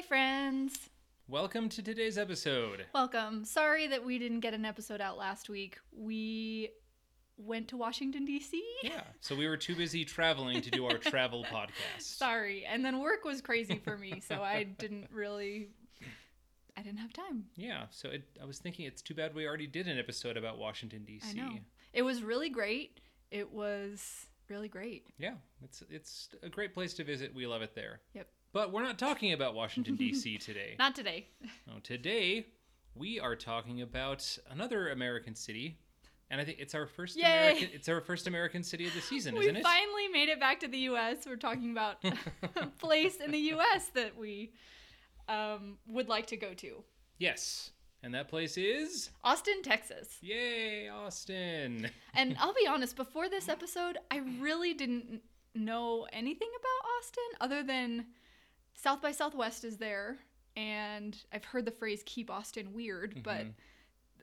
Hi, friends. Welcome to today's episode. Welcome. Sorry that we didn't get an episode out last week. We went to Washington, D.C. Yeah, so we were too busy traveling to do our travel podcast. Sorry. And then work was crazy for me, so I didn't really. I didn't have time. Yeah, so it, I was thinking it's too bad we already did an episode about Washington D.C. I know. It was really great. It was really great. Yeah, it's it's a great place to visit. We love it there. Yep. But we're not talking about Washington D.C. today. Not today. No, today we are talking about another American city, and I think it's our first. Yay! American, it's our first American city of the season, we isn't it? finally made it back to the U.S. We're talking about a place in the U.S. that we um, would like to go to. yes, and that place is Austin, Texas. yay, Austin. And I'll be honest, before this episode, I really didn't know anything about Austin other than South by Southwest is there. And I've heard the phrase keep Austin weird, but Mhm.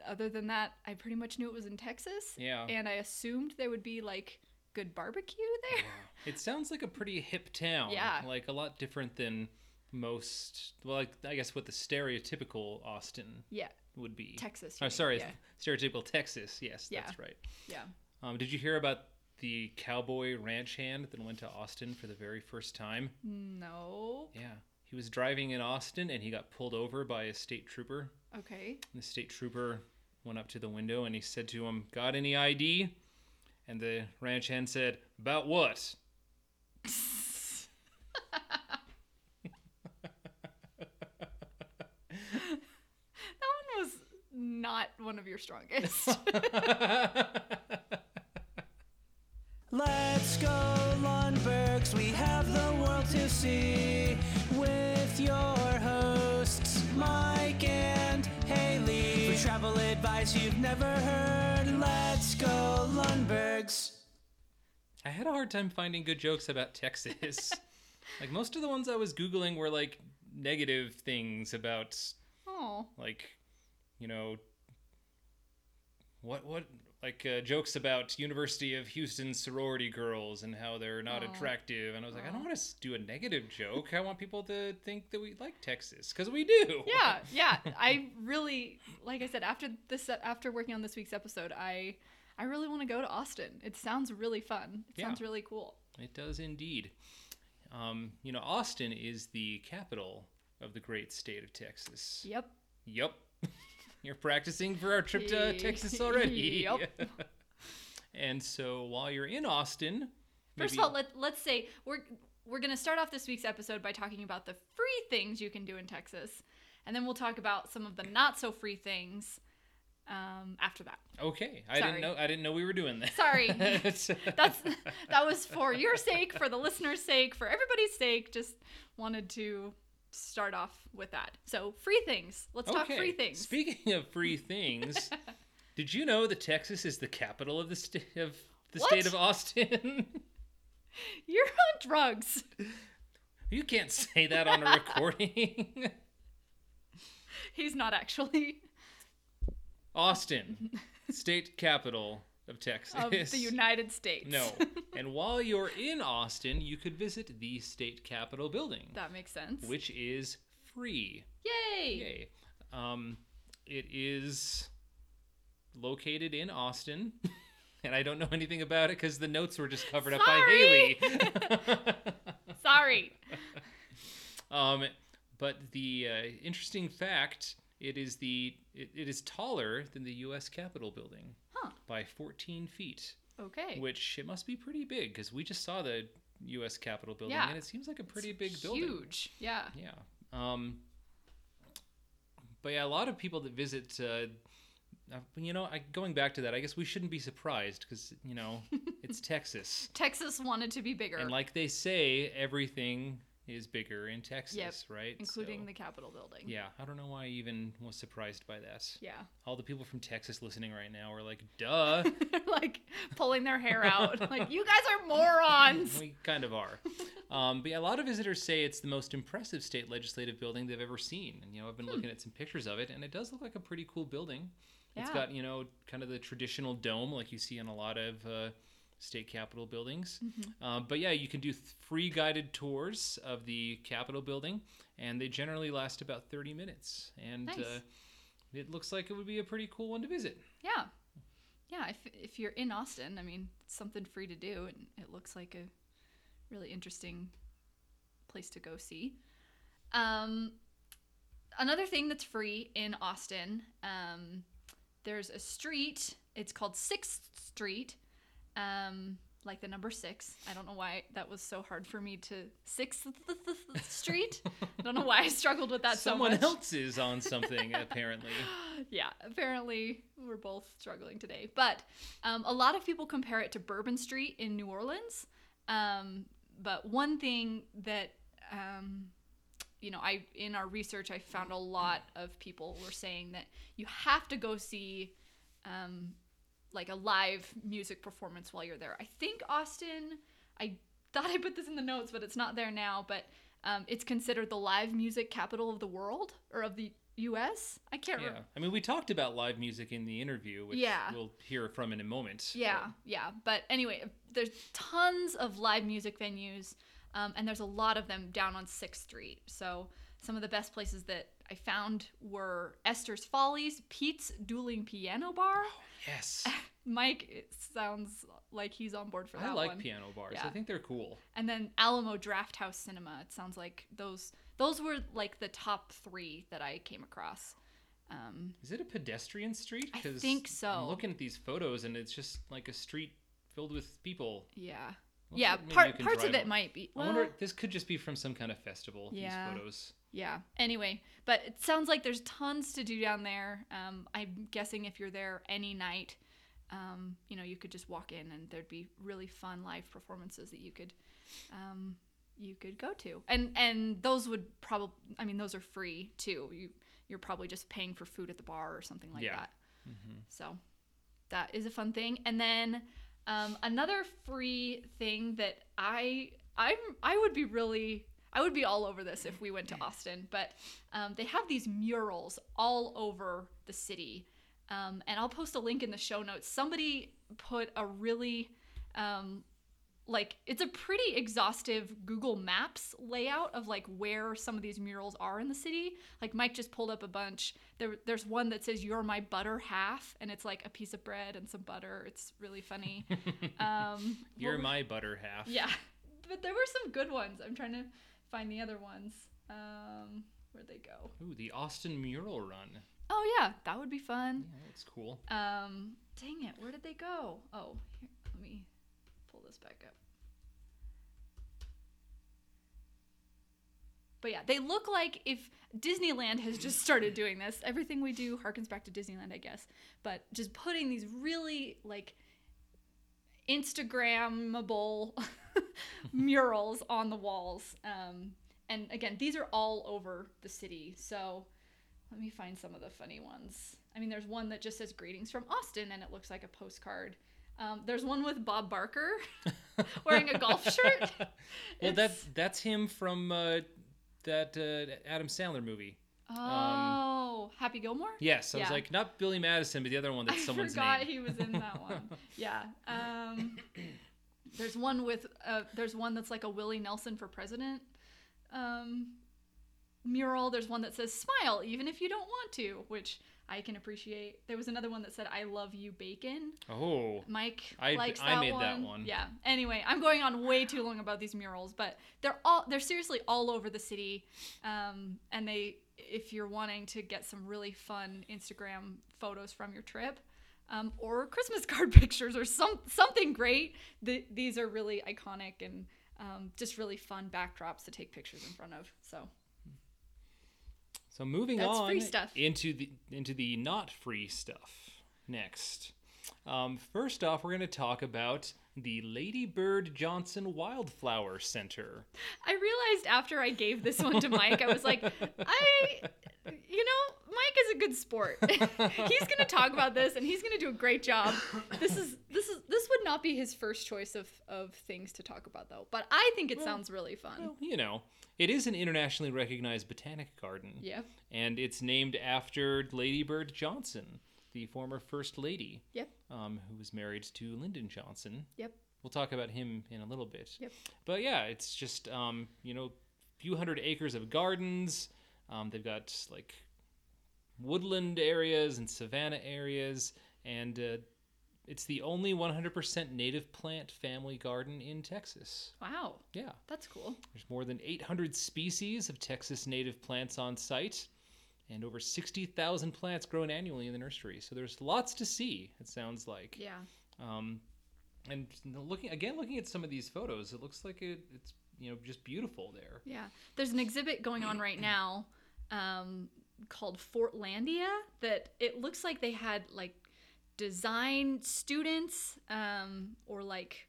other than that, I pretty much knew it was in Texas. Yeah. And I assumed there would be like good barbecue there. It sounds like a pretty hip town. Yeah. Like a lot different than most. Well, like, I guess what the stereotypical Austin Yeah. would be. Texas. Oh, mean, sorry, Yeah. stereotypical Texas. Yes, Yeah. that's right. yeah. Um, did you hear about the cowboy ranch hand that went to Austin for the very first time? No. Yeah. He was driving in Austin and he got pulled over by a state trooper. Okay. And the state trooper went up to the window and he said to him, Got any ID? And the ranch hand said, About what? That one was not one of your strongest. Let's go, Lundbergs. We have the world to see with your hosts, Mike and Haley. For travel advice you've never heard, let's go, Lundbergs. I had a hard time finding good jokes about Texas. like most of the ones I was googling were like negative things about oh. like you know what what like uh, jokes about University of Houston sorority girls and how they're not attractive and I was like I don't want to do a negative joke. I want people to think that we like Texas cuz we do. yeah yeah i really like i said after this after working on this week's episode i i really want to go to austin it sounds really fun it Yeah. sounds really cool It does indeed. Um, you know, Austin is the capital of the great state of Texas. yep Yep. You're practicing for our trip to Texas already. Yep. and so while you're in Austin, first of all let, let's say we're we're going to start off this week's episode by talking about the free things you can do in texas and then we'll talk about some of the not so free things um, after that okay, I Sorry. didn't know. I didn't know we were doing that. Sorry. that's that was for your sake for the listener's sake for everybody's sake just wanted to start off with that so free things let's talk free things Speaking of free things, did you know that Texas is the capital of the state of the What? state of Austin? you're on drugs you can't say that on a recording. he's not actually Austin, state capital of Texas. of the united states No. And while you're in Austin, you could visit the state capitol building, that makes sense which is free. yay Yay. Um, it is located in Austin. And I don't know anything about it because the notes were just covered up by Haley. sorry um, but the uh, interesting fact it is the it, it is taller than the U.S. Capitol building huh by 14 feet. okay which it must be pretty big because we just saw the U.S. Capitol building Yeah. and it seems like a pretty It's big building. huge yeah Yeah. Um. But yeah, a lot of people that visit, uh, uh, you know, I, going back to that, I guess we shouldn't be surprised because you know it's Texas, texas wanted to be bigger and like they say, everything is bigger in Texas, Yep, right? including So, the capitol building Yeah, I don't know why I even was surprised by that. yeah All the people from Texas listening right now are like, "Duh." like pulling their hair out. like you guys are morons. we kind of are. Um, but yeah, a lot of visitors say it's the most impressive state legislative building they've ever seen. And you know, I've been looking at some pictures of it, and it does look like a pretty cool building. Yeah. It's got you know kind of the traditional dome like you see in a lot of uh, state capitol buildings. Mm-hmm. Um, but yeah, you can do th- free guided tours of the Capitol building, and they generally last about 30 minutes. And Nice. uh, it looks like it would be a pretty cool one to visit. Yeah. Yeah, if, if you're in Austin, I mean, it's something free to do, and it looks like a really interesting place to go see. Um, another thing that's free in Austin, um, there's a street. It's called Sixth Street, um, like the number six. I don't know why that was so hard for me to Sixth Street. I don't know why I struggled with that Someone so much. Someone else is on something, apparently. yeah, apparently we're both struggling today. But um, a lot of people compare it to Bourbon Street in New Orleans. Um, but one thing that um, you know, I in our research, I found a lot of people were saying that you have to go see um, like a live music performance while you're there. I think Austin. I thought I put this in the notes, but it's not there now. But um, it's considered the live music capital of the world or of the U.S. I can't remember Yeah. remember. I mean, we talked about live music in the interview, which Yeah. we'll hear from in a moment. Yeah, yeah. But anyway, there's tons of live music venues, um, and there's a lot of them down on Sixth Street. So some of the best places that I found were Esther's Follies, Pete's Dueling Piano Bar. Yes. Mike, it sounds like he's on board for that I like one. piano bars. Yeah. I think they're cool. And then Alamo Drafthouse Cinema. It sounds like those those were like the top three that I came across. Um, Is it a pedestrian street? I think so. I'm looking at these photos and it's just like a street filled with people. yeah, Looks yeah. like maybe you Part parts of it on- might be. I wonder. This could just be from some kind of festival. Yeah. These photos. Yeah. Anyway, but it sounds like there's tons to do down there. Um, I'm guessing if you're there any night, um, you know, you could just walk in and there'd be really fun live performances that you could, um, you could go to. And and those would probably, I mean, those are free too. You you're probably just paying for food at the bar or something like Yeah. that. So that is a fun thing. And then um, another free thing that I I'm I would be really I would be all over this if we went to Austin, but um, they have these murals all over the city. Um, and I'll post a link in the show notes. Somebody put a really um, like it's a pretty exhaustive Google Maps layout of like where some of these murals are in the city. Like Mike just pulled up a bunch. There, there's one that says "You're my butter half," and it's like a piece of bread and some butter. It's really funny. um, You're were- my butter half. yeah, but there were some good ones. I'm trying to find the other ones. Um, where'd they go? Ooh, the Austin Mural Run. Oh yeah, that would be fun. Yeah, that's cool. Um, dang it, where did they go? Oh, here, let me pull this back up. But yeah, they look like if Disneyland has just started doing this. Everything we do harkens back to Disneyland, I guess. But just putting these really like Instagrammable murals on the walls. Um, and again, these are all over the city. So let me find some of the funny ones. I mean, there's one that just says greetings from Austin and it looks like a postcard. Um, there's one with Bob Barker wearing a golf shirt. Well, that's that's him from uh, that uh, Adam Sandler movie. Oh, Happy Gilmore? Yes, I was like not Billy Madison, but the other one that's I someone's forgot name. he was in that one. yeah. Um, there's one with uh, there's one that's like a Willie Nelson for president um, mural. There's one that says "Smile even if you don't want to," which I can appreciate. There was another one that said "I love you, bacon." Oh, Mike I- likes I that made one. that one. Yeah. Anyway, I'm going on way too long about these murals, but they're all they're seriously all over the city, um, and they if you're wanting to get some really fun Instagram photos from your trip. Um, or Christmas card pictures, or some something great. The, these are really iconic and um, just really fun backdrops to take pictures in front of. So so moving That's on free stuff. into the into the not free stuff next. Um, first off, we're going to talk about the Lady Bird Johnson Wildflower Center. I realized after I gave this one to Mike, I was like, I, you know, Mike is a good sport. he's gonna talk about this, and he's gonna do a great job. This is this is this would not be his first choice of of things to talk about though, but I think it sounds really fun. Well, you know, it is an internationally recognized botanic garden. Yep. And it's named after Lady Bird Johnson, the former First Lady, Yep. um, who was married to Lyndon Johnson. Yep. we'll talk about him in a little bit. Yep. But yeah, it's just um, you know, a few hundred acres of gardens. Um, they've got like woodland areas and savanna areas, and uh, it's the only 100% native plant family garden in Texas. Wow, Yeah. that's cool. There's more than 800 species of Texas native plants on site and over 60,000 plants grown annually in the nursery. So there's lots to see, it sounds like. Yeah. Um, and looking again, looking at some of these photos, it looks like it, it's you know just beautiful there. Yeah. There's an exhibit going on right now um, called Fortlandia that it looks like they had like design students um, or like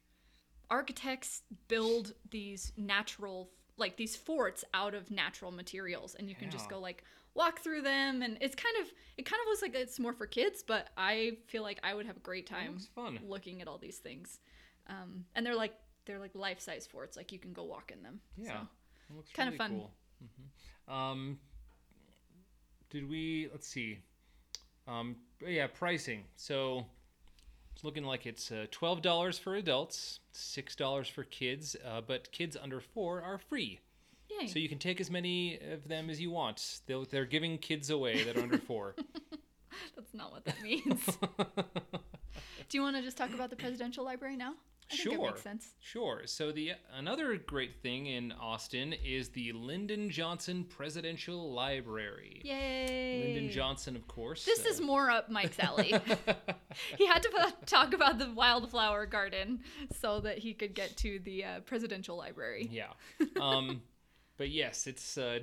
architects build these natural like these forts out of natural materials and you can just go like walk through them and it's kind of it kind of looks like it's more for kids but i feel like i would have a great time looking at all these things um, and they're like they're like life-size forts like you can go walk in them Yeah. so. Looks Kinda fun. Cool. hmm Um, did we? Let's see. Um, yeah, pricing. So it's looking like it's uh, twelve dollars for adults, six dollars for kids, uh, but kids under four are free. Yay. So you can take as many of them as you want. They'll, they're giving kids away that are under four. That's not what that means. Do you want to just talk about the presidential library now? I think Sure. makes sense. Sure. So the another great thing in Austin is the Lyndon Johnson Presidential Library. Yay. Lyndon Johnson, of course. This uh, is more up Mike's alley. he had to uh, talk about the wildflower garden so that he could get to the uh, presidential library. Yeah. Um, but yes, it's uh,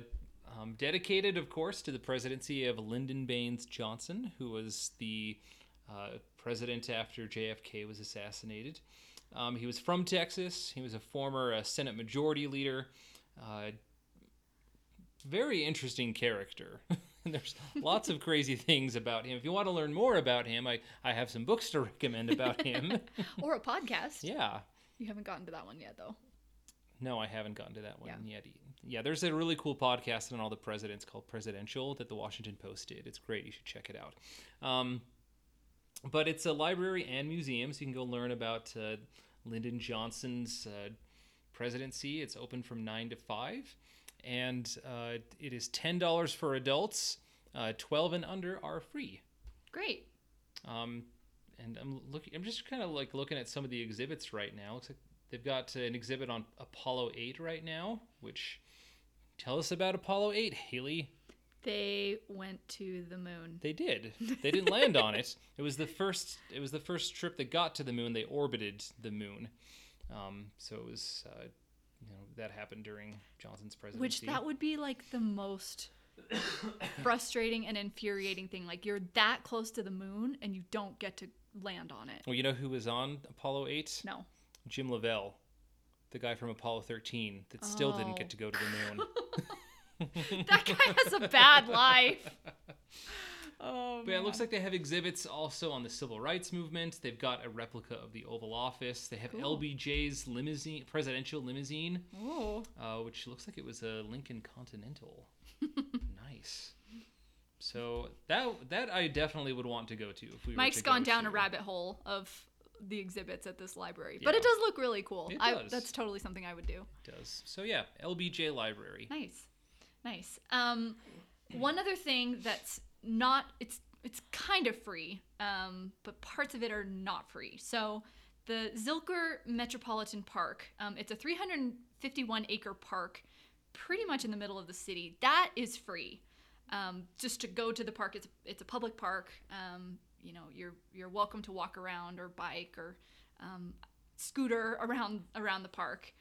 um, dedicated, of course, to the presidency of Lyndon Baines Johnson, who was the uh, president after JFK was assassinated. Um, he was from Texas. He was a former uh, Senate Majority Leader. Uh, very interesting character. There's lots of crazy things about him. If you want to learn more about him, I, I have some books to recommend about him. Or a podcast. yeah. You haven't gotten to that one yet, though. No, I haven't gotten to that one Yeah. yet. Yeah, there's a really cool podcast on all the presidents called Presidential that the Washington Post did. It's great. You should check it out. Um, but it's a library and museum, so you can go learn about uh, Lyndon Johnson's uh, presidency. It's open from 9 to 5. And uh, it is $10 for adults. Uh, 12 and under are free. Great. Um, and I'm looking. I'm just kind of like looking at some of the exhibits right now. Looks like they've got an exhibit on Apollo 8 right now. Which tell us about Apollo 8, Haley. They went to the moon. They did. They didn't land on it. It was the first. It was the first trip that got to the moon. They orbited the moon. Um, so it was. Uh, you know that happened during Johnson's presidency. Which that would be like the most frustrating and infuriating thing. Like you're that close to the moon and you don't get to land on it. Well, you know who was on Apollo 8? No. Jim Lovell, the guy from Apollo 13 that still didn't Oh. get to go to the moon. That guy has a bad life. Oh, But yeah, it looks like they have exhibits also on the civil rights movement. They've got a replica of the Oval Office. They have Cool. LBJ's limousine, presidential limousine, Oh, uh, which looks like it was a Lincoln Continental. nice. So that that I definitely would want to go to if we were Mike's to gone go down to- a rabbit hole of the exhibits at this library, but it does look really cool. It I, that's totally something I would do. Does so yeah, LBJ Library. Nice, nice. Um, one other thing that's not it's it's kind of free, um, but parts of it are not free. So the Zilker Metropolitan Park, um, it's a 351 acre park, pretty much in the middle of the city. That is free. Um, just to go to the park, it's it's a public park. You know, you're you're welcome to walk around or bike or um, scooter around around the park.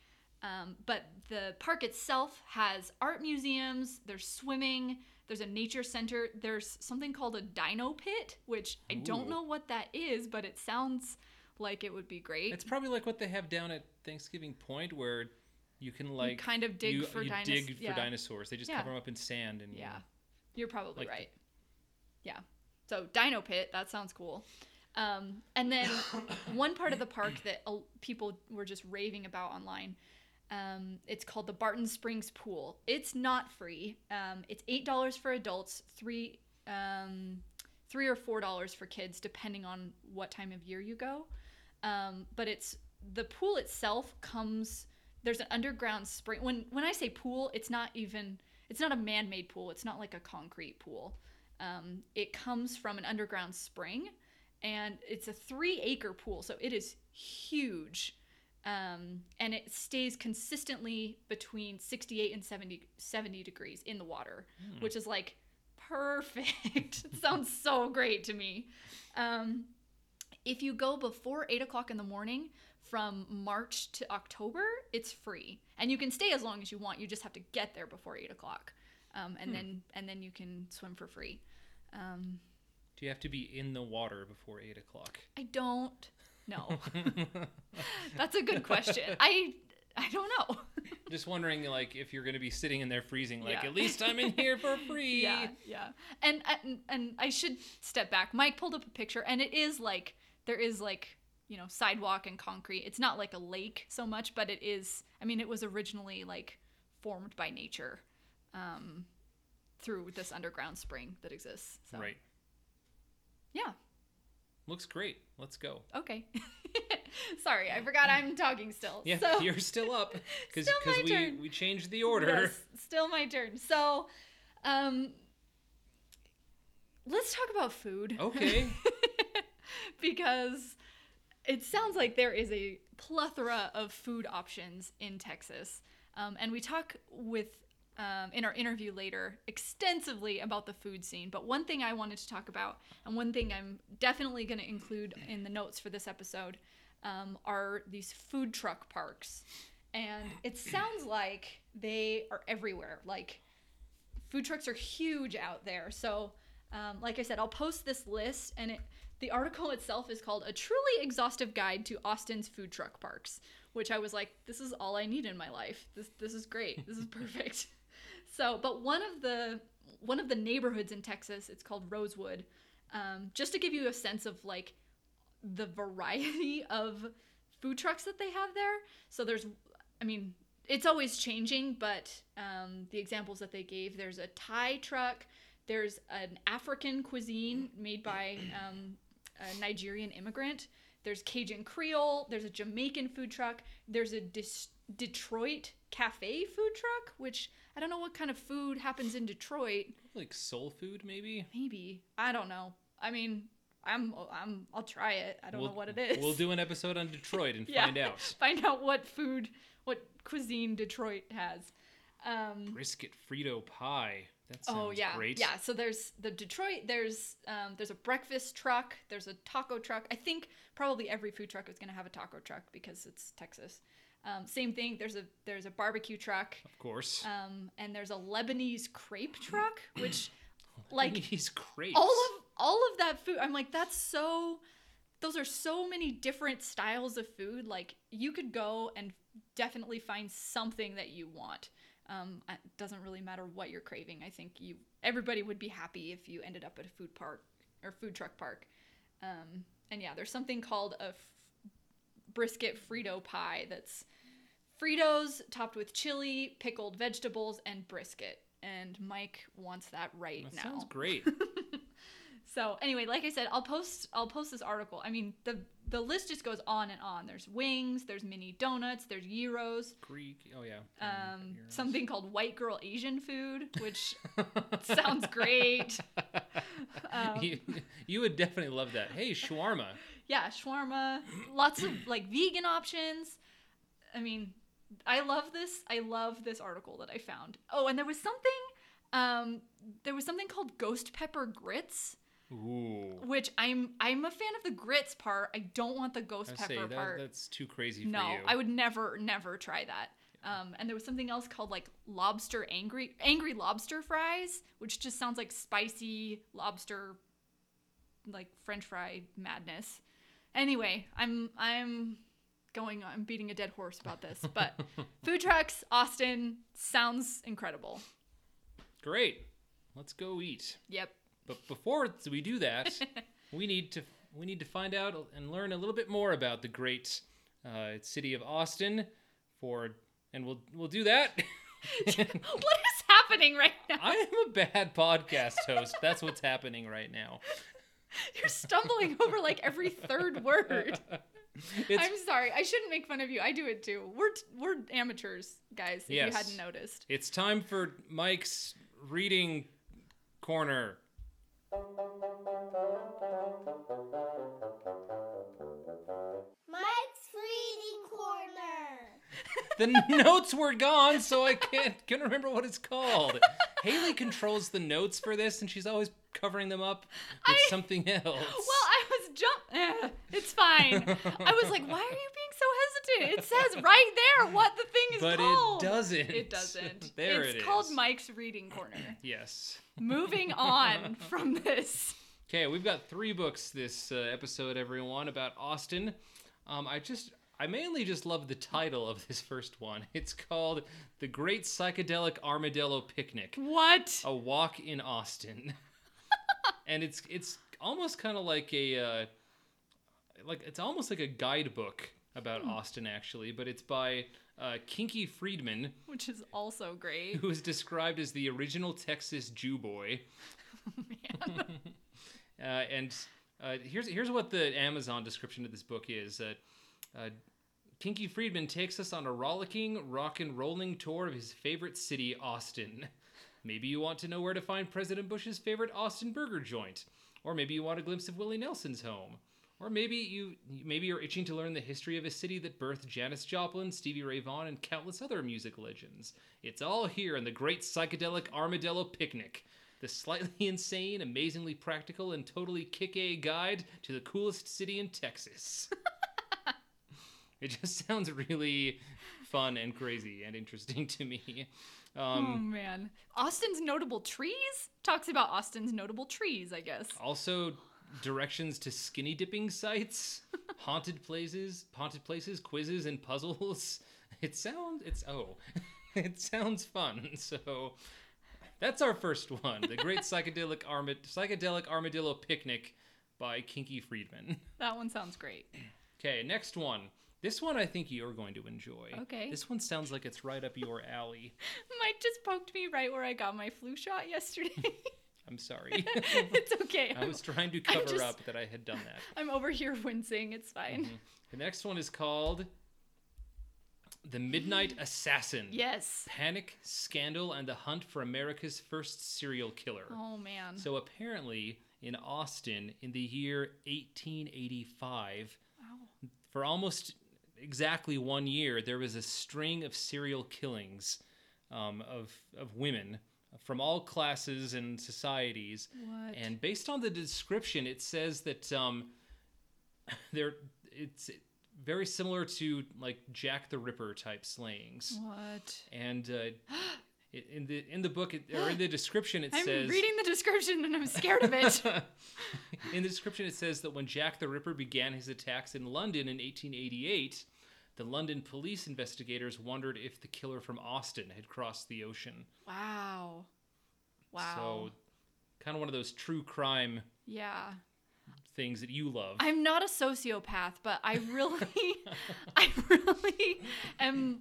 Um, but the park itself has art museums, there's swimming, there's a nature center, there's something called a dino pit, which I don't know what that is, but it sounds like it would be great. It's probably like what they have down at Thanksgiving Point, where you can like kind of dig you, for you dinos- dig yeah. for dinosaurs. They just Yeah. cover them up in sand and Yeah, you're probably Like- right. Yeah. So Dino Pit, that sounds cool. Um, and then one part of the park that uh, people were just raving about online. Um, it's called the Barton Springs Pool. It's not free. Um, it's eight dollars for adults, three um, three or four dollars for kids, depending on what time of year you go. Um, but it's the pool itself comes there's an underground spring. When when I say pool, it's not even it's not a man-made pool. It's not like a concrete pool. Um, it comes from an underground spring, and it's a three-acre pool, so it is huge. Um, and it stays consistently between 68 and 70, 70 degrees in the water, which is like perfect. it sounds so great to me. Um, if you go before 8 o'clock in the morning from March to October, it's free. And you can stay as long as you want. You just have to get there before 8 o'clock. Um, and then and then you can swim for free. Um, Do you have to be in the water before eight o'clock? I don't No, That's a good question. I I don't know. Just wondering, like, if you're going to be sitting in there freezing, like, Yeah. at least I'm in here for free. yeah, yeah. And, and and I should step back. Mike pulled up a picture, and it is like there is like you know sidewalk and concrete. It's not like a lake so much, but it is. I mean, it was originally like formed by nature um, through this underground spring that exists. So Right. yeah. Looks great. Let's go. Okay. Sorry, I forgot I'm talking still. Yeah, so, you're still up because Still my we turn. we changed the order. Yes, still my turn. So, um, let's talk about food. Okay. because it sounds like there is a plethora of food options in Texas. Um, and we talk with um, in our interview later extensively about the food scene. But one thing I wanted to talk about, and one thing I'm definitely going to include in the notes for this episode, um, are these food truck parks. And it sounds like they are everywhere. Like food trucks are huge out there. So, um, like I said, I'll post this list, and it the article itself is called "A Truly Exhaustive Guide to Austin's Food Truck Parks," which I was like, this is all I need in my life. This this is great. This is perfect. So, but one of the one of the neighborhoods in Texas, it's called Rosewood. Um, just to give you a sense of like the variety of food trucks that they have there. So there's, I mean, it's always changing, but um, the examples that they gave there's a Thai truck, there's an African cuisine made by um, a Nigerian immigrant, there's Cajun Creole, there's a Jamaican food truck, there's a Dis- Detroit cafe food truck, which I don't know what kind of food happens in Detroit. like soul food, maybe. Maybe I don't know. I mean, I'm I'm I'll try it. I don't We'll- know what it is. We'll do an episode on Detroit and Yeah. find out. Find out what food, what cuisine Detroit has. Um, Brisket Frito pie. That sounds oh yeah, great. yeah. So there's the Detroit. There's um, there's a breakfast truck. There's a taco truck. I think probably every food truck is gonna have a taco truck because it's Texas. Um, same thing. There's a there's a barbecue truck. Of course. Um, and there's a Lebanese crepe truck, which like He's great. all of all of that food i'm like that's so those are so many different styles of food like you could go and definitely find something that you want um, it doesn't really matter what you're craving i think you everybody would be happy if you ended up at a food park or food truck park um, and yeah there's something called a f- brisket frito pie that's fritos topped with chili pickled vegetables and brisket and mike wants that right that now sounds great. so anyway, like I said, I'll post I'll post this article. I mean, the the list just goes on and on. There's wings, there's mini donuts, there's gyros, Greek. Oh yeah. um, Euros. something called white girl Asian food, which sounds great. Um, you, you would definitely love that. Hey, shawarma. yeah, shawarma, lots of like vegan options. I mean, I love this. I love this article that I found. Oh, and there was something um there was something called ghost pepper grits. Ooh. which I'm I'm a fan of the grits part. I don't want the ghost I pepper say that, part. that's too crazy no, for you. No, I would never never try that. Um, and there was something else called like lobster angry angry lobster fries, which just sounds like spicy lobster, like French fry madness. Anyway, I'm I'm going I'm beating a dead horse about this, but food trucks Austin sounds incredible. Great. Let's go eat. Yep. But before we do that, we need to we need to find out and learn a little bit more about the great uh, city of Austin. For and we'll we'll do that. what is happening right now? I am a bad podcast host. That's what's happening right now. You're stumbling over like every third word. It's I'm sorry. I shouldn't make fun of you. I do it too. We're t- we're amateurs, guys. If Yes. you hadn't noticed. it's time for Mike's reading corner. Mike's Reading Corner. The notes were gone, so I can't can't remember what it's called. Haley controls the notes for this, and she's always covering them up with I- something else. Well, I was jump. Eh, it's fine. I was like, why are you being so hesitant? It says right there what the thing is but called. it doesn't. It doesn't. there it's it is. called Mike's Reading Corner. Yes. Moving on from this. Okay, we've got three books this uh, episode, everyone, about Austin. Um, I just, I mainly just love the title of this first one. It's called "The Great Psychedelic Armadillo Picnic: What? A Walk in Austin," and it's it's almost kind of like a, uh, like it's almost like a guidebook about Austin, actually, but it's by uh, Kinky Friedman, Which is also great. who is described as the original Texas Jew boy. Uh, and uh, here's here's what the Amazon description of this book is. Uh, uh, Kinky Friedman takes us on a rollicking, rock and rolling tour of his favorite city, Austin. Maybe you want to know where to find President Bush's favorite Austin burger joint, or maybe you want a glimpse of Willie Nelson's home, or maybe you maybe you're itching to learn the history of a city that birthed Janis Joplin, Stevie Ray Vaughan, and countless other music legends. It's all here in the Great Psychedelic Armadillo Picnic the slightly insane, amazingly practical, and totally kick A guide to the coolest city in Texas. it just sounds really fun and crazy and interesting to me. Oh Um, man. Austin's notable trees talks about Austin's notable trees, I guess. also, directions to skinny dipping sites, haunted places, haunted places, quizzes, and puzzles. It sounds it's oh, it sounds fun. So that's our first one, the Great Psychedelic Armad- Psychedelic Armadillo Picnic by Kinky Friedman. That one sounds great. Okay, next one. This one I think you're going to enjoy. Okay. This one sounds like it's right up your alley. Mike just poked me right where I got my flu shot yesterday. I'm sorry. it's okay. I was trying to cover just- up that I had done that. I'm over here wincing. It's fine. Mm-hmm. The next one is called The Midnight Assassin. Yes. Panic, Scandal, and the Hunt for America's First Serial Killer. Oh man. So apparently, in Austin, in the year 1885, Wow. for almost exactly one year, there was a string of serial killings um, of of women from all classes and societies. What? And based on the description, it says that um, they're it's very similar to like Jack the Ripper type slayings. what? And uh, in the in the book it, or in the description, it I'm says reading the description and I'm scared of it. in the description, it says that when Jack the Ripper began his attacks in London in 1888, the London police investigators wondered if the killer from Austin had crossed the ocean. wow. Wow. So, kind of one of those true crime yeah. things that you love. I'm not a sociopath, but I really, I really am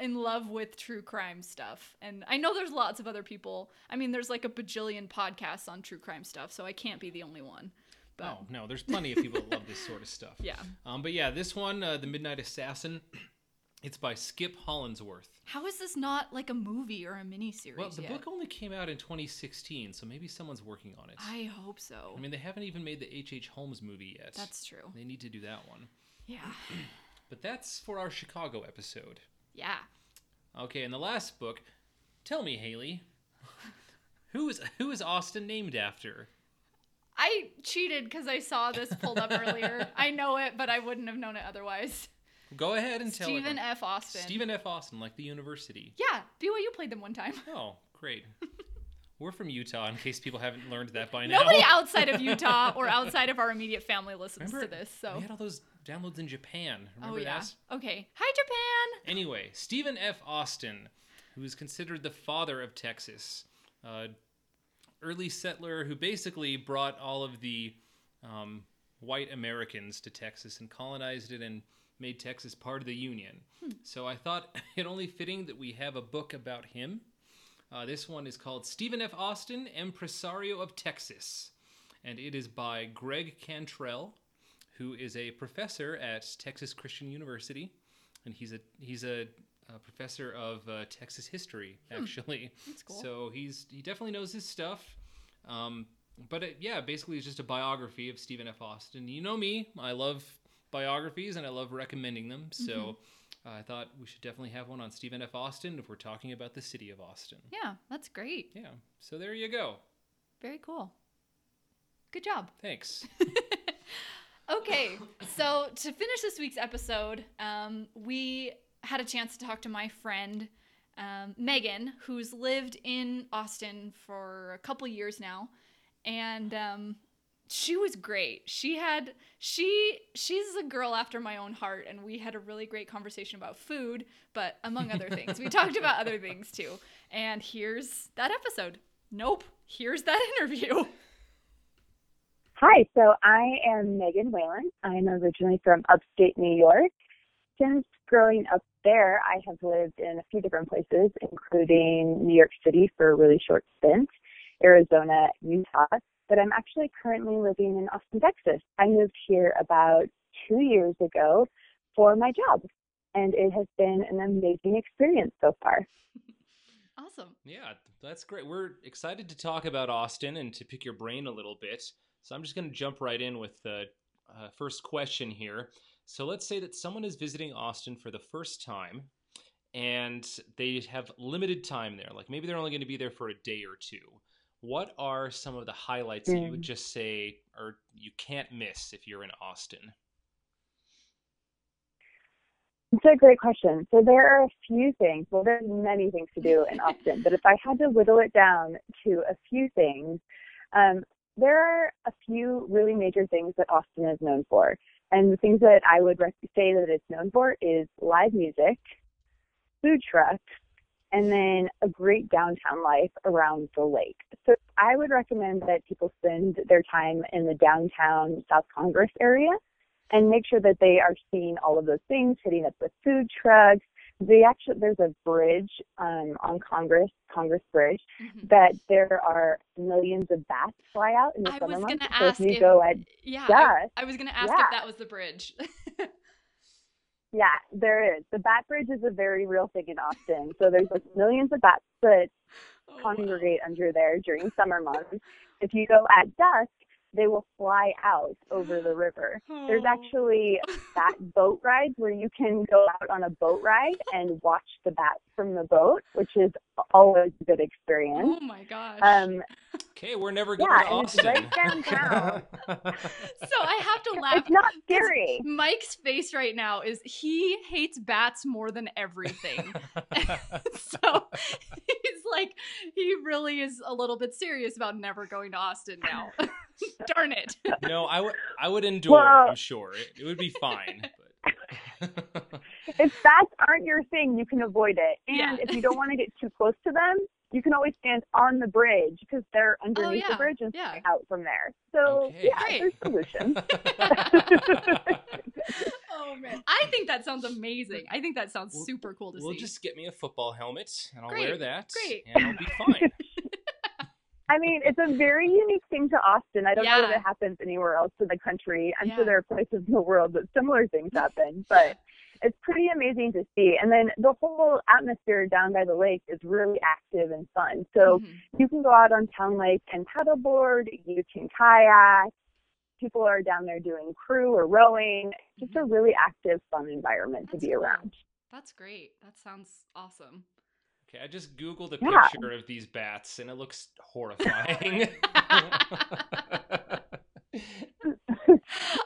in love with true crime stuff. And I know there's lots of other people. I mean, there's like a bajillion podcasts on true crime stuff, so I can't be the only one. But Oh no, there's plenty of people that love this sort of stuff. yeah. Um, but yeah, this one, uh, the Midnight Assassin, it's by Skip Hollandsworth. How is this not like a movie or a miniseries? Well, the yet? book only came out in 2016, so maybe someone's working on it. I hope so. I mean, they haven't even made the H.H. H. Holmes movie yet. That's true. They need to do that one. Yeah. But that's for our Chicago episode. Yeah. Okay, and the last book. Tell me, Haley, who is who is Austin named after? I cheated because I saw this pulled up earlier. I know it, but I wouldn't have known it otherwise. Go ahead and tell me. Stephen. F. Austin. Stephen F. Austin, like the university. Yeah, BYU played them one time. Oh, great. We're from Utah, in case people haven't learned that by now. Nobody outside of Utah or outside of our immediate family listens Remember, to this. So, we had all those downloads in Japan. oh Remember yeah. that? Okay. Hi Japan. Anyway, Stephen F. Austin, who is considered the father of Texas, uh, early settler who basically brought all of the um, white Americans to Texas and colonized it and made Texas part of the Union. So I thought it only fitting that we have a book about him. Uh, this one is called Stephen F. Austin, Empresario of Texas, and it is by Gregg Cantrell, who is a professor at Texas Christian University, and he's a he's a, a professor of uh, Texas history actually. That's cool. So he's he definitely knows his stuff. Um, but it, yeah, basically it's just a biography of Stephen F. Austin. You know me, I love biographies and I love recommending them. So uh, I thought we should definitely have one on Stephen F. Austin if we're talking about the city of Austin. Yeah, that's great. Yeah. So there you go. Very cool. Good job. Thanks. Okay, so to finish this week's episode, um, we had a chance to talk to my friend um, Megan, who's lived in Austin for a couple years now, and um, she was great. She had she she's a girl after my own heart, and we had a really great conversation about food, but among other things, we talked about other things too. And here's that episode. Nope, here's that interview. Hi, so I am Megan Whalen. I'm originally from upstate New York. Since growing up there, I have lived in a few different places, including New York City for a really short stint, Arizona, Utah, but I'm actually currently living in Austin, Texas. I moved here about two years ago for my job, and it has been an amazing experience so far. Awesome. Yeah, that's great. We're excited to talk about Austin and to pick your brain a little bit. So I'm just going to jump right in with the uh, first question here. So let's say that someone is visiting Austin for the first time and they have limited time there. Like maybe they're only going to be there for a day or two. What are some of the highlights that you would Mm. just say or you can't miss if you're in Austin? It's a great question. So there are a few things. Well, there's many things to do in Austin, but if I had to whittle it down to a few things, um, there are a few really major things that Austin is known for. And the things that I would rec- say that it's known for is live music, food trucks, and then a great downtown life around the lake. So I would recommend that people spend their time in the downtown South Congress area and make sure that they are seeing all of those things, hitting up the food trucks. They actually there's a bridge um, on Congress, Congress Bridge, Mhm. that there are millions of bats fly out in the I summer was months. so if you if- go at Yeah, I, dusk, I was gonna ask Yeah. if that was the bridge. yeah, there is. The bat bridge is a very real thing in Austin. So there's like millions of bats that Oh, wow. congregate under there during summer months. If you go at dusk, they will fly out over the river. There's actually bat boat rides where you can go out on a boat ride and watch the bats from the boat, which is always a good experience. Oh my gosh. Um, Okay, we're never going Yeah, to and it's Austin. right downtown. so I have to laugh. it's not scary. Mike's face right now is he hates bats more than everything. so he's like, he really is a little bit serious about never going to Austin now. Darn it. no, I would I would endure. Well- I'm sure it, it would be fine. But... If bats aren't your thing, you can avoid it. And Yeah. if you don't want to get too close to them, you can always stand on the bridge because they're oh, underneath yeah, the bridge and yeah. out from there. So Okay. yeah, Great. there's solutions. oh man. I think that sounds amazing. I think that sounds We'll- super cool to see. Well, see. just get me a football helmet and I'll Great, wear that. great. And I'll be fine. I mean, it's a very unique thing to Austin. I don't know that Yeah. it happens anywhere else in the country. I'm Yeah. sure there are places in the world that similar things happen, but it's pretty amazing to see. And then the whole atmosphere down by the lake is really active and fun. So Mhm. you can go out on Town Lake and paddleboard, you can kayak. People are down there doing crew or rowing. It's just a really active, fun environment That's to be cool. around. That's great. That sounds awesome. Okay, I just googled a Yeah. picture of these bats and it looks horrifying.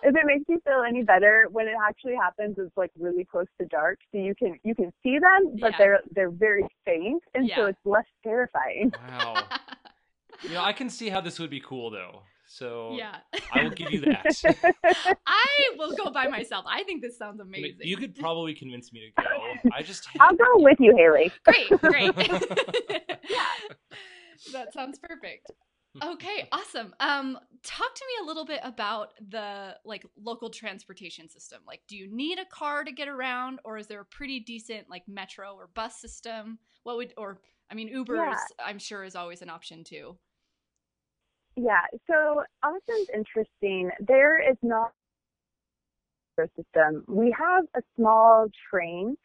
if it makes you feel any better, when it actually happens, it's like really close to dark, so you can you can see them, but Yeah. they're they're very faint, and so it's less terrifying. wow. You know, I can see how this would be cool though. So yeah. I will give you that. I will go by myself. I think this sounds amazing. You could probably convince me to go. I just I'll go with you, Haley. Great, great. Yeah. That sounds perfect. Okay, awesome. Um, talk to me a little bit about the like local transportation system. Like, do you need a car to get around, or is there a pretty decent like metro or bus system? What would, or I mean, Uber Yeah. is, I'm sure is always an option too. Yeah, so Austin's interesting. There is not system. We have a small train,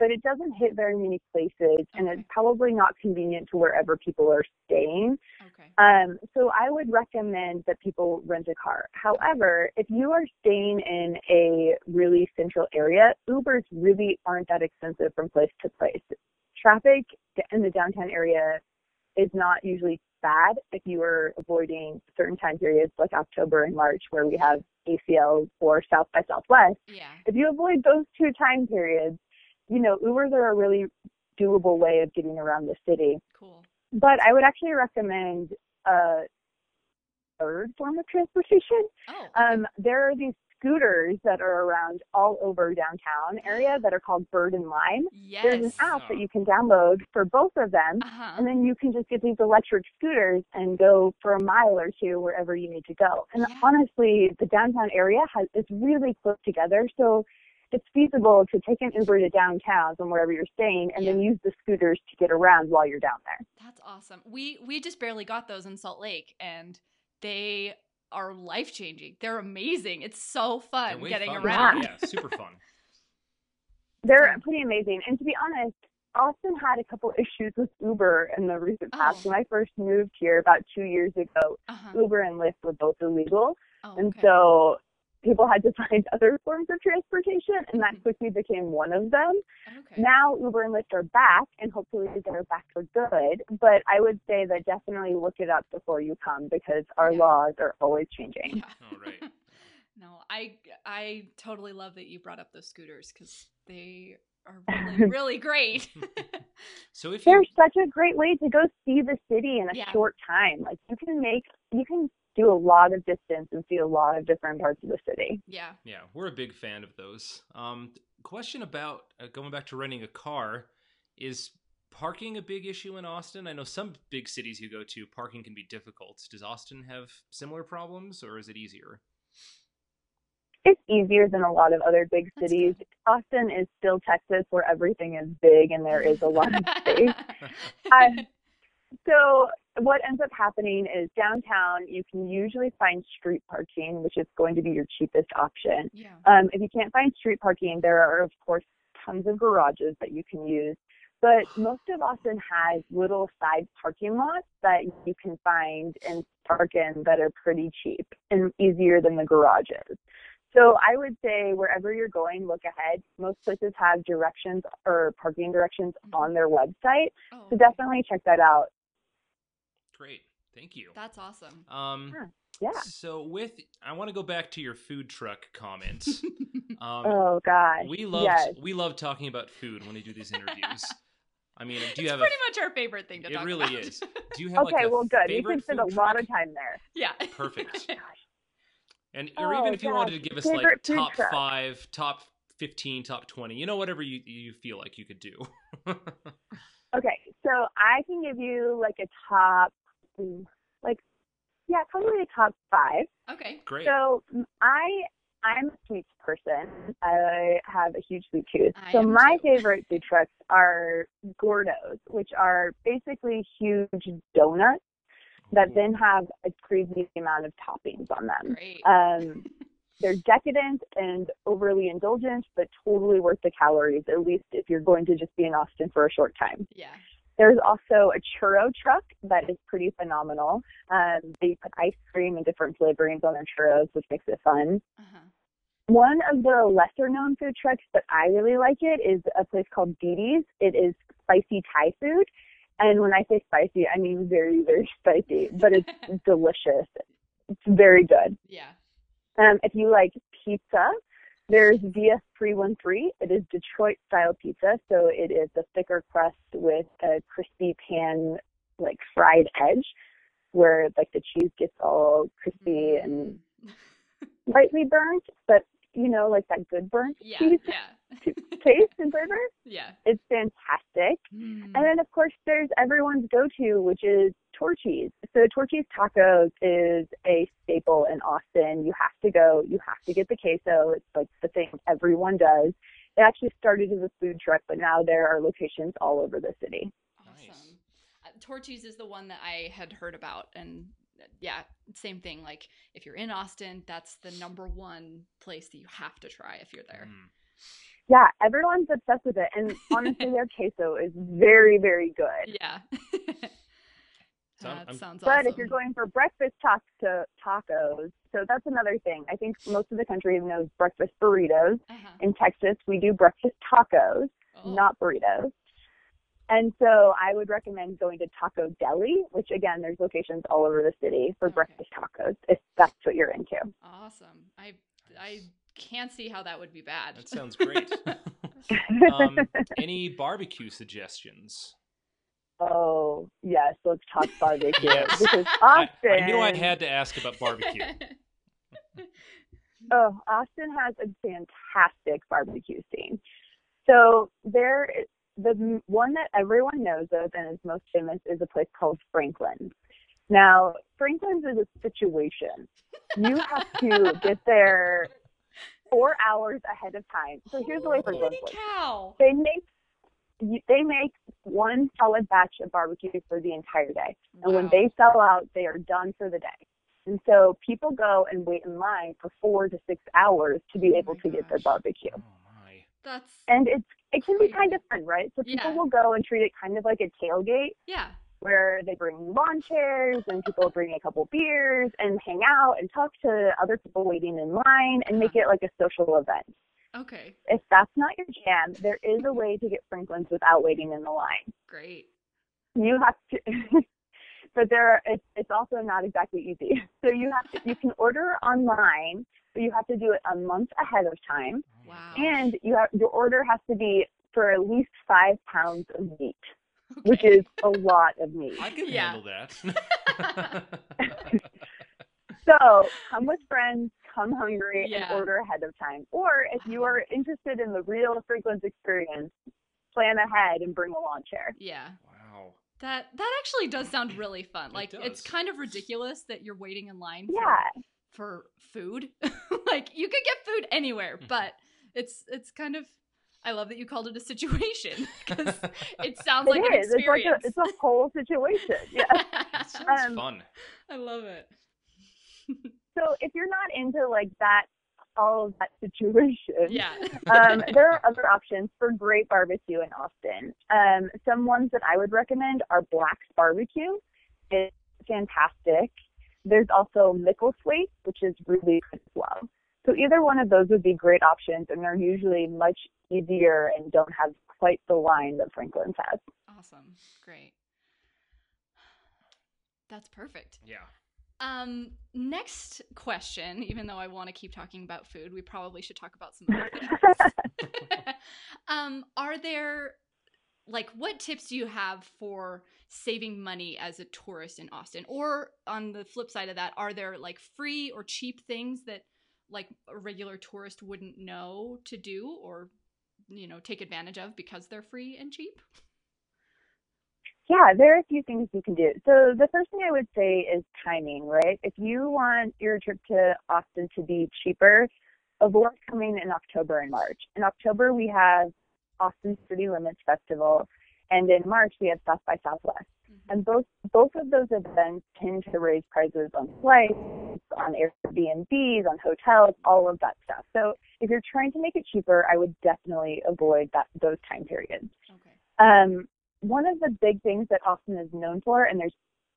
but it doesn't hit very many places, and it's probably not convenient to wherever people are staying. Okay. Um, so I would recommend that people rent a car. However, if you are staying in a really central area, Ubers really aren't that expensive from place to place. Traffic in the downtown area is not usually bad if you are avoiding certain time periods like October and March where we have ACL or South by Southwest. Yeah. If you avoid those two time periods, you know, Ubers are a really doable way of getting around the city. Cool. But I would actually recommend a third form of transportation. Oh. Um, there are these scooters that are around all over downtown area that are called Bird and Lime. yes. There's an app that you can download for both of them. Uh-huh. And then you can just get these electric scooters and go for a mile or two wherever you need to go. And Yeah. honestly, the downtown area has is really close together, so it's feasible to take an Uber to downtown from wherever you're staying, and then use the scooters to get around while you're down there. That's awesome. We we just barely got those in Salt Lake and they are life changing. They're amazing. It's so fun And getting fun. around. Yeah, super fun. They're Yeah. pretty amazing. And to be honest, Austin had a couple issues with Uber in the recent past. Oh. When I first moved here about two years ago, Uh-huh. Uber and Lyft were both illegal. Oh, And so people had to find other forms of transportation, and that Mhm. quickly became one of them. okay. Now Uber and Lyft are back, and hopefully they're back for good. But I would say that definitely look it up before you come because our Yeah. laws are always changing. Yeah. All right. no, I I totally love that you brought up those scooters because they are really really great. So if you They're such a great way to go see the city in a Yeah. short time. Like you can make, you can do a lot of distance and see a lot of different parts of the city. yeah. Yeah, we're a big fan of those. Um, question about uh, going back to renting a car is parking a big issue in Austin? I know some big cities you go to, parking can be difficult. Does Austin have similar problems, or is it easier? It's easier than a lot of other big cities. Austin is still Texas where everything is big and there is a lot of space. I- So what ends up happening is downtown you can usually find street parking, which is going to be your cheapest option. yeah. Um, if you can't find street parking, there are of course tons of garages that you can use. But most of Austin has little side parking lots that you can find and park in that are pretty cheap and easier than the garages. So I would say wherever you're going, look ahead. Most places have directions or parking directions on their website. Oh, So definitely check that out. Great, thank you. That's awesome. Um, Yeah. So with, I want to go back to your food truck comments. Um, Oh God. we love Yes. we love talking about food when we do these interviews. I mean, do you it's have pretty a? much our favorite thing to talk about. It talk really about. is. Do you have Okay, like a well good. We favorite can spend a lot truck? of time there. yeah. Perfect. And or Oh, even if you wanted to give us like favorite food top truck. five, top fifteen, top twenty, you know, whatever you you feel like you could do. Okay, so I can give you like a top, mm, like, yeah, probably a top five. Okay. Great. So I, I'm a sweets person. I have a huge sweet tooth. I so my too. favorite food trucks are Gourdough's, which are basically huge donuts that then have a crazy amount of toppings on them. Um, they're decadent and overly indulgent, but totally worth the calories, at least if you're going to just be in Austin for a short time. yeah. There's also a churro truck that is pretty phenomenal. Um, they put ice cream and different flavorings on their churros, which makes it fun. Uh-huh. One of the lesser known food trucks, but I really like it, is a place called Didi's. It is spicy Thai food. And when I say spicy, I mean very, very spicy, but it's delicious. It's very good. yeah. Um, if you like pizza, there's Via 313. It is Detroit style pizza, so it is a thicker crust with a crispy pan, like fried edge, where like the cheese gets all crispy and Mm. lightly burnt, but you know, like that good burnt Yeah. cheese Yeah. taste and flavor. yeah. It's fantastic. Mm. And then, of course, there's everyone's go-to, which is Torchy's. So Torchy's Tacos is a staple in Austin. You have to go. You have to get the queso. It's like the thing everyone does. It actually started as a food truck, but now there are locations all over the city. Awesome. Nice. Uh, Torchy's is the one that I had heard about and yeah, same thing. Like if you're in Austin, that's the number one place that you have to try if you're there. Mm. Yeah, everyone's obsessed with it, and honestly, their queso is very, very good. Yeah. So that I'm- sounds But awesome. if you're going for breakfast taco tacos, so that's another thing. I think most of the country knows breakfast burritos. uh-huh. In Texas, we do breakfast tacos, Oh, not burritos. And so I would recommend going to Taco Deli, which again, there's locations all over the city for Okay. breakfast tacos, if that's what you're into. awesome. I I can't see how that would be bad. That sounds great. um, any barbecue suggestions? Oh, yes, let's talk barbecue. Yes. Because I, Austin, I knew I had to ask about barbecue. Oh, Austin has a fantastic barbecue scene. So there, the one that everyone knows of and is most famous is a place called Franklin's. Now, Franklin's is a situation. You have to get there four hours ahead of time. So here's the way for Franklin's Holy works. cow. They make you- they make one solid batch of barbecue for the entire day. And when they sell out, they are done for the day. And so people go and wait in line for four to six hours to be Oh able my to get their barbecue. Oh my. That's And it's it can be kind of fun, right? So people Yeah. will go and treat it kind of like a tailgate yeah. where they bring lawn chairs and people bring a couple beers and hang out and talk to other people waiting in line and make it like a social event. Okay. If that's not your jam, there is a way to get Franklin's without waiting in the line. Great. you have to but there are, it's, it's also not exactly easy so you have to you can order online but you have to do it a month ahead of time Wow. and you have your order has to be for at least five pounds of meat Okay. which is a lot of meat I can Yeah. handle that. so come with friends come hungry Yeah. and order ahead of time or if you are interested in the real franklin's experience plan ahead and bring a lawn chair yeah. wow. That that actually does sound really fun. It Like it's kind of ridiculous that you're waiting in line for, yeah for food. like you could get food anywhere, but it's it's kind of I love that you called it a situation because it sounds like it an is. It's like a experience. it's a whole situation. Yeah. That sounds Um, fun. I love it. So if you're not into like that, all of that situation, Yeah. um, there are other options for great barbecue in Austin. Um, some ones that I would recommend are Black's Barbecue. It's fantastic. There's also Micklethwait, which is really good as well. So either one of those would be great options, and they're usually much easier and don't have quite the line that Franklin's has. Awesome. Great. That's perfect. Yeah. Um, next question, even though I want to keep talking about food, we probably should talk about some other things. um, are there like what tips do you have for saving money as a tourist in Austin? Or on the flip side of that, are there like free or cheap things that like a regular tourist wouldn't know to do or you know take advantage of because they're free and cheap? Yeah, there are a few things you can do. So the first thing I would say is timing, right? If you want your trip to Austin to be cheaper, avoid coming in October and March. In October we have Austin City Limits Festival, and in March we have South by Southwest. And both both of those events tend to raise prices on flights, on Airbnbs, on hotels, all of that stuff. So if you're trying to make it cheaper, I would definitely avoid that those time periods. Okay. Um, one of the big things that Austin is known for, and there's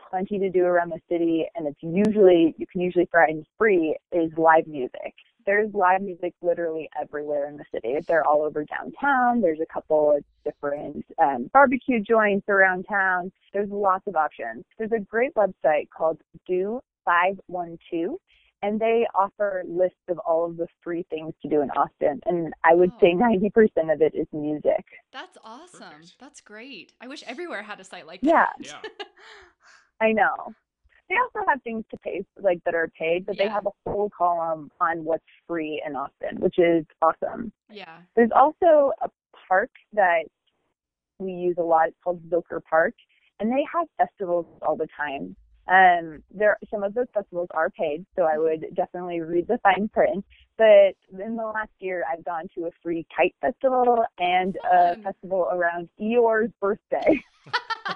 plenty to do around the city, and it's usually you can usually find free, is live music. There's live music literally everywhere in the city. They're all over downtown. There's a couple of different um, barbecue joints around town. There's lots of options. There's a great website called Do Five One Two, and they offer lists of all of the free things to do in Austin. And I would say Oh. 90% of it is music. That's awesome. Perfect. That's great. I wish everywhere had a site like Yeah. that. Yeah. I know. They also have things to pay, like that are paid, but they have a whole column on what's free in Austin, which is awesome. yeah. There's also a park that we use a lot. It's called Zilker Park, and they have festivals all the time. Um, there, some of those festivals are paid, so I would definitely read the fine print. But in the last year, I've gone to a free kite festival and a Fun. festival around Eeyore's birthday.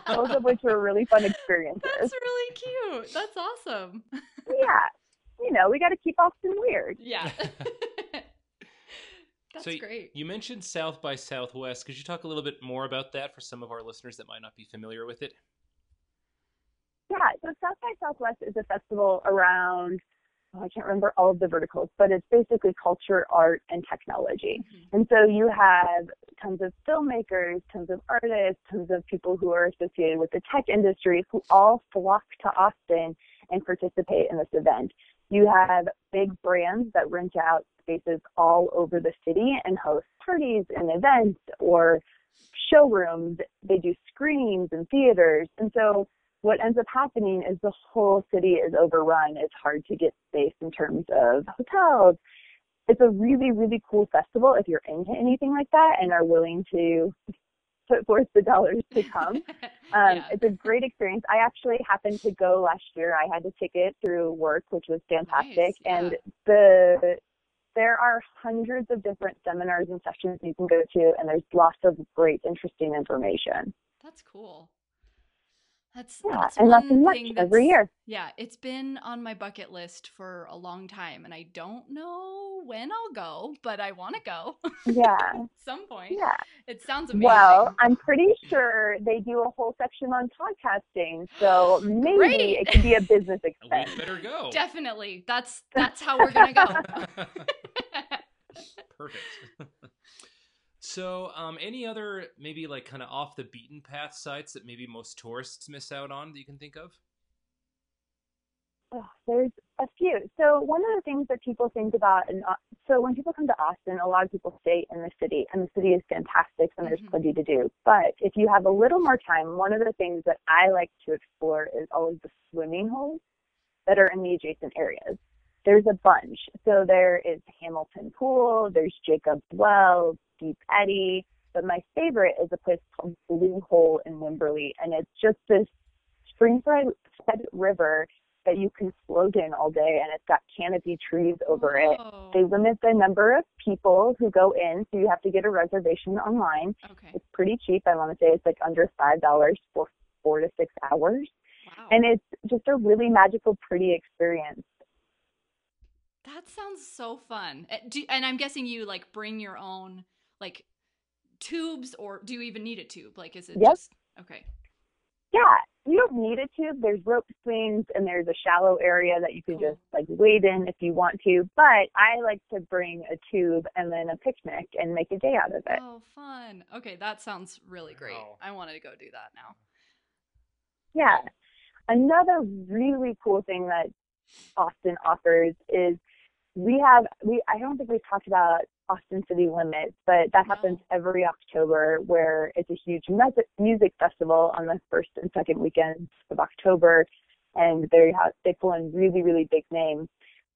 both of which were really fun experiences. That's really cute. That's awesome. Yeah, you know, we got to keep Austin weird. Yeah. That's so great. You mentioned South by Southwest. Could you talk a little bit more about that for some of our listeners that might not be familiar with it? Yeah, so South by Southwest is a festival around, oh, I can't remember all of the verticals, but it's basically culture, art, and technology. Mhm. And so you have tons of filmmakers, tons of artists, tons of people who are associated with the tech industry who all flock to Austin and participate in this event. You have big brands that rent out spaces all over the city and host parties and events or showrooms. They do screenings and theaters. And so what ends up happening is the whole city is overrun. It's hard to get space in terms of hotels. It's a really, really cool festival if you're into anything like that and are willing to put forth the dollars to come. Um, Yeah. It's a great experience. I actually happened to go last year. I had a ticket through work, which was fantastic. Nice, yeah. And the there are hundreds of different seminars and sessions you can go to, and there's lots of great, interesting information. That's cool. That's Yeah, that's and that's one much thing every year. Yeah, it's been on my bucket list for a long time, and I don't know when I'll go, but I want to go Yeah, at some point. yeah. It sounds amazing. Well, I'm pretty sure they do a whole section on podcasting, so maybe Great. it could be a business We expense. better go. definitely. That's that's how we're gonna go. Perfect. So, um, any other maybe like kind of off the beaten path sites that maybe most tourists miss out on that you can think of? Oh, there's a few. So one of the things that people think about, and so when people come to Austin, a lot of people stay in the city, and the city is fantastic, and there's Mhm. plenty to do. But if you have a little more time, one of the things that I like to explore is all of the swimming holes that are in the adjacent areas. There's a bunch. So there is Hamilton Pool, there's Jacob's Well, Deep Eddy, but my favorite is a place called Blue Hole in Wimberley, and it's just this spring-fed river that you can float in all day, and it's got canopy trees over it. Whoa. They limit the number of people who go in, so you have to get a reservation online. Okay. It's pretty cheap. I want to say it's like under five dollars for four to six hours, Wow. and it's just a really magical, pretty experience. That sounds so fun. Eh, do, and I'm guessing you like bring your own like tubes, or do you even need a tube? Like, is it Yep. just okay? Yeah, you don't need a tube. There's rope swings, and there's a shallow area that you can Cool. just like wade in if you want to. But I like to bring a tube and then a picnic and make a day out of it. Oh, fun. Okay, that sounds really great. Wow. I want to go do that now. Yeah. Another really cool thing that Austin offers is we have we I don't think we've talked about Austin City Limits, but that happens every October where it's a huge music music festival on the first and second weekends of October and they have they pull in really, really big names.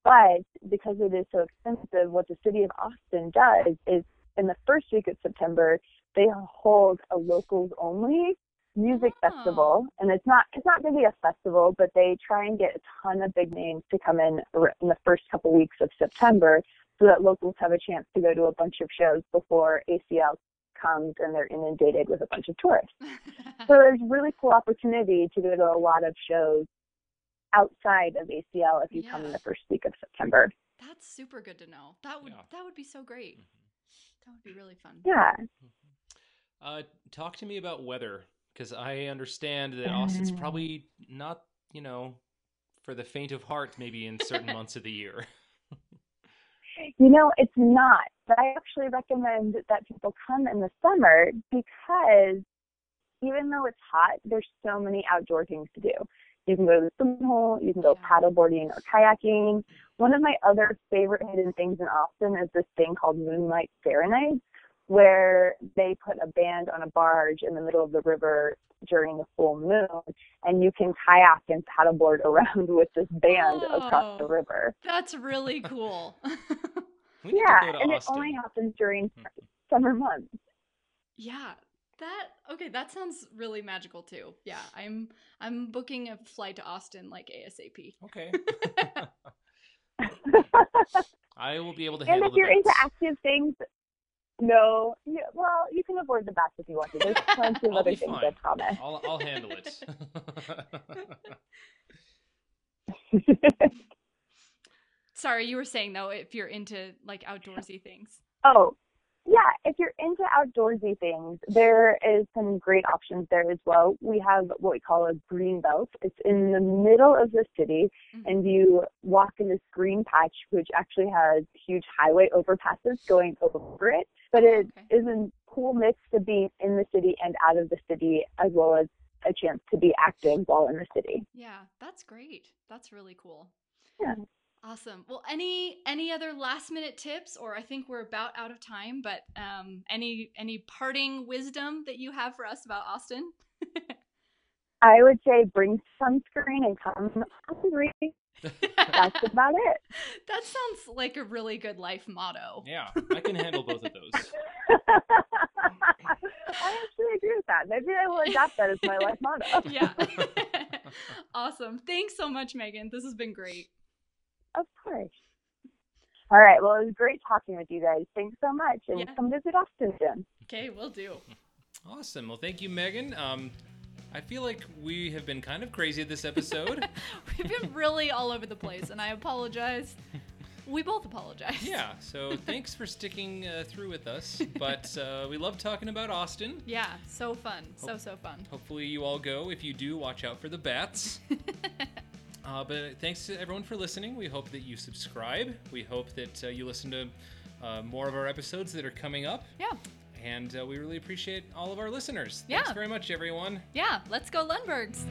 But because it is so expensive, what the city of Austin does is in the first week of September they hold a locals only music Oh. festival and it's not it's not really a festival but they try and get a ton of big names to come in in the first couple weeks of september so that locals have a chance to go to a bunch of shows before acl comes and they're inundated with a bunch of tourists so there's really cool opportunity to go to a lot of shows outside of acl if you come in the first week of september That's super good to know. That would Yeah. that would be so great. That would be really fun. yeah Uh, talk to me about weather, because I understand that Austin's Mm. probably not, you know, for the faint of heart, maybe in certain months of the year. You know, it's not. But I actually recommend that people come in the summer because even though it's hot, there's so many outdoor things to do. You can go to the swimming hole, you can go paddleboarding or kayaking. One of my other favorite hidden things in Austin is this thing called Moonlight Serenades, where they put a band on a barge in the middle of the river during the full moon, and you can kayak and paddleboard around with this band across the Oh. river. That's really cool. We need Yeah, to go to and Austin. it only happens during Hmm. summer months. yeah. That okay, that sounds really magical too. Yeah, I'm I'm booking a flight to Austin like ASAP. Okay. I will be able to and handle if you're the into active things, No, yeah, well, you can avoid the bats if you want to. There's plenty of other things, fine. I promise. I'll, I'll handle it. Sorry, you were saying though if you're into like outdoorsy things. oh, yeah, if you're into outdoorsy things, there is some great options there as well. We have what we call a green belt. It's in the middle of the city, Mhm. and you walk in this green patch, which actually has huge highway overpasses going over it. But it Okay. is a cool mix of being in the city and out of the city, as well as a chance to be active while in the city. Yeah, that's great. That's really cool. Yeah. Awesome. Well, any any other last minute tips, or I think we're about out of time, but um, any any parting wisdom that you have for us about Austin? I would say bring sunscreen and come hungry. That's about it. that sounds like a really good life motto. yeah, I can handle both of those. I actually agree with that. Maybe I will adopt that as my life motto. Yeah. awesome. Thanks so much, Megan. This has been great. Of course. All right. Well, it was great talking with you guys. Thanks so much, and Yeah. come visit Austin soon. Okay, we'll do. Awesome. Well, thank you, Megan. Um, I feel like we have been kind of crazy this episode. We've been really all over the place, and I apologize. We both apologize. yeah. So thanks for sticking uh, through with us. But uh, we love talking about Austin. Yeah, so fun. So, so fun. Hopefully, you all go. If you do, watch out for the bats. uh, but thanks to everyone for listening. We hope that you subscribe. We hope that uh, you listen to uh, more of our episodes that are coming up. Yeah. And uh, we really appreciate all of our listeners. Yeah. Thanks very much, everyone. Yeah, let's go Lundbergs.